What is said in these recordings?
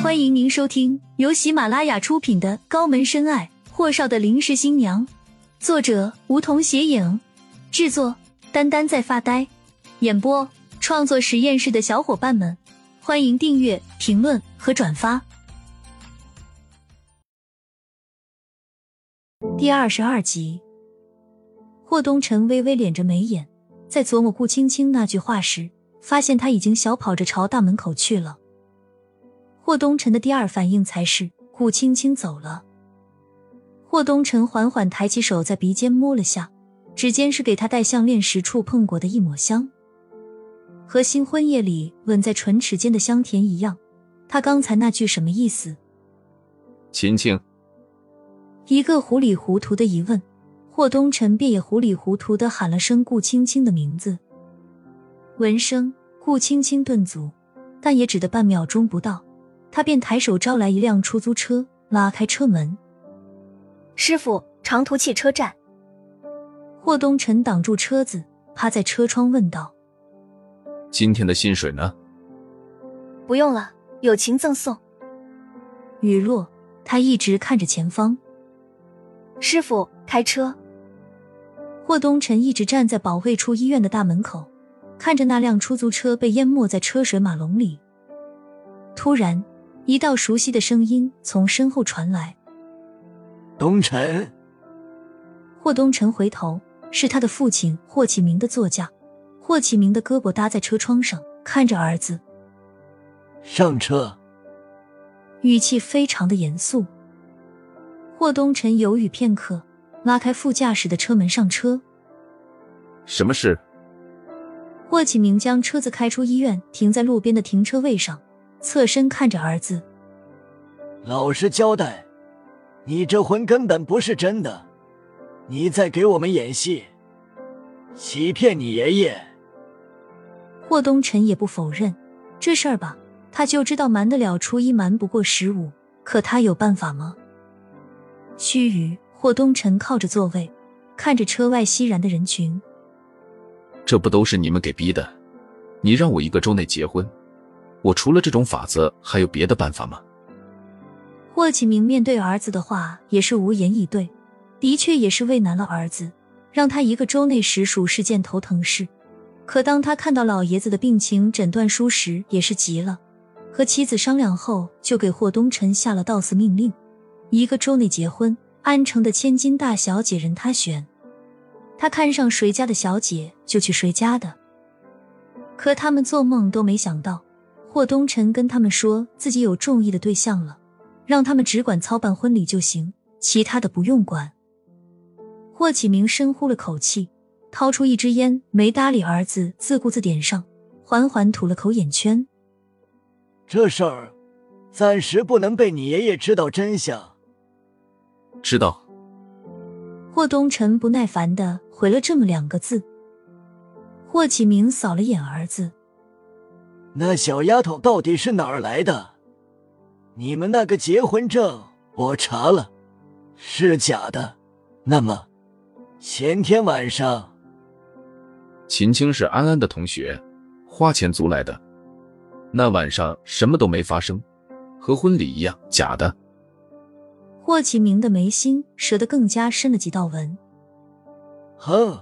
欢迎您收听由喜马拉雅出品的《高门深爱：霍少的临时新娘》，作者梧桐斜影，制作丹丹在发呆，演播创作实验室的小伙伴们，欢迎订阅、评论和转发。第二十二集，霍东辰微微敛着眉眼，在琢磨顾青青那句话时，发现他已经小跑着朝大门口去了。霍东辰的第二反应才是顾青青走了。霍东辰缓缓抬起手，在鼻尖摸了下，指尖是给他戴项链时触碰过的一抹香，和新婚夜里吻在唇齿间的香甜一样。他刚才那句什么意思？秦青，一个糊里糊涂的疑问，霍东辰便也糊里糊涂的喊了声顾青青的名字。闻声，顾青青顿足，但也只得半秒钟不到。他便抬手招来一辆出租车，拉开车门。师傅，长途汽车站。霍东辰挡住车子，趴在车窗问道：“今天的薪水呢？”不用了，友情赠送。雨落，他一直看着前方。师傅，开车。霍东辰一直站在保卫处医院的大门口，看着那辆出租车被淹没在车水马龙里。突然。一道熟悉的声音从身后传来：“东辰。”霍东辰回头，是他的父亲霍启明的座驾。霍启明的胳膊搭在车窗上，看着儿子。上车。语气非常的严肃。霍东辰犹豫片刻，拉开副驾驶的车门上车。什么事？霍启明将车子开出医院，停在路边的停车位上。侧身看着儿子，老实交代，你这婚根本不是真的，你在给我们演戏，欺骗你爷爷。霍东辰也不否认这事儿吧，他就知道瞒得了初一，瞒不过十五，可他有办法吗？须臾，霍东辰靠着座位，看着车外熙然的人群，这不都是你们给逼的？你让我一个周内结婚。我除了这种法子，还有别的办法吗？霍启明面对儿子的话也是无言以对，的确也是为难了儿子，让他一个周内实属是件头疼事。可当他看到老爷子的病情诊断书时，也是急了，和妻子商量后，就给霍东辰下了道死命令：一个周内结婚，安城的千金大小姐任他选，他看上谁家的小姐就去谁家的。可他们做梦都没想到。霍东辰跟他们说自己有中意的对象了，让他们只管操办婚礼就行，其他的不用管。霍启明深呼了口气，掏出一支烟，没搭理儿子，自顾自点上，缓缓吐了口眼圈。这事儿暂时不能被你爷爷知道真相。知道。霍东辰不耐烦的回了这么两个字。霍启明扫了眼儿子。那小丫头到底是哪儿来的？你们那个结婚证我查了，是假的。那么，前天晚上，秦青是安安的同学，花钱租来的。那晚上什么都没发生，和婚礼一样，假的。霍启明的眉心折得更加深了几道纹。哼，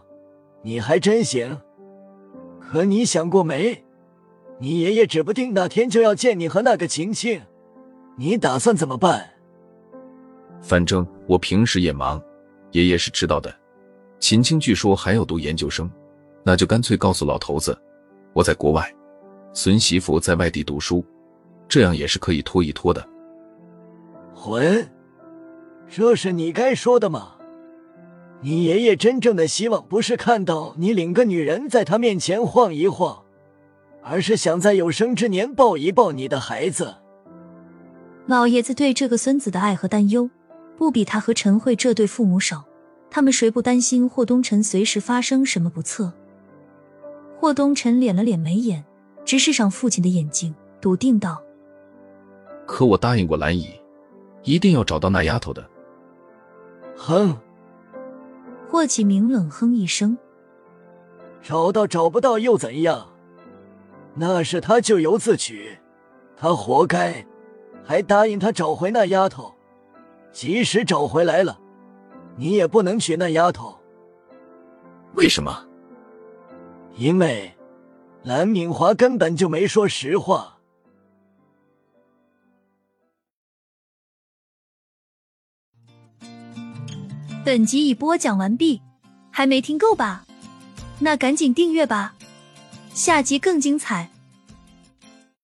你还真行。可你想过没？你爷爷指不定哪天就要见你和那个晴晴，你打算怎么办？反正我平时也忙，爷爷是知道的。晴晴据说还要读研究生，那就干脆告诉老头子，我在国外，孙媳妇在外地读书，这样也是可以拖一拖的。混，这是你该说的吗？你爷爷真正的希望不是看到你领个女人在他面前晃一晃。而是想在有生之年抱一抱你的孩子。老爷子对这个孙子的爱和担忧，不比他和陈慧这对父母少。他们谁不担心霍东辰随时发生什么不测？霍东辰敛了敛眉眼，直视上父亲的眼睛，笃定道：“可我答应过兰姨，一定要找到那丫头的。”哼！霍启明冷哼一声：“找到找不到又怎样？”那是他咎由自取，他活该，还答应他找回那丫头。即使找回来了，你也不能娶那丫头。为什么？因为蓝敏华根本就没说实话。本集已播讲完毕，还没听够吧？那赶紧订阅吧，下集更精彩。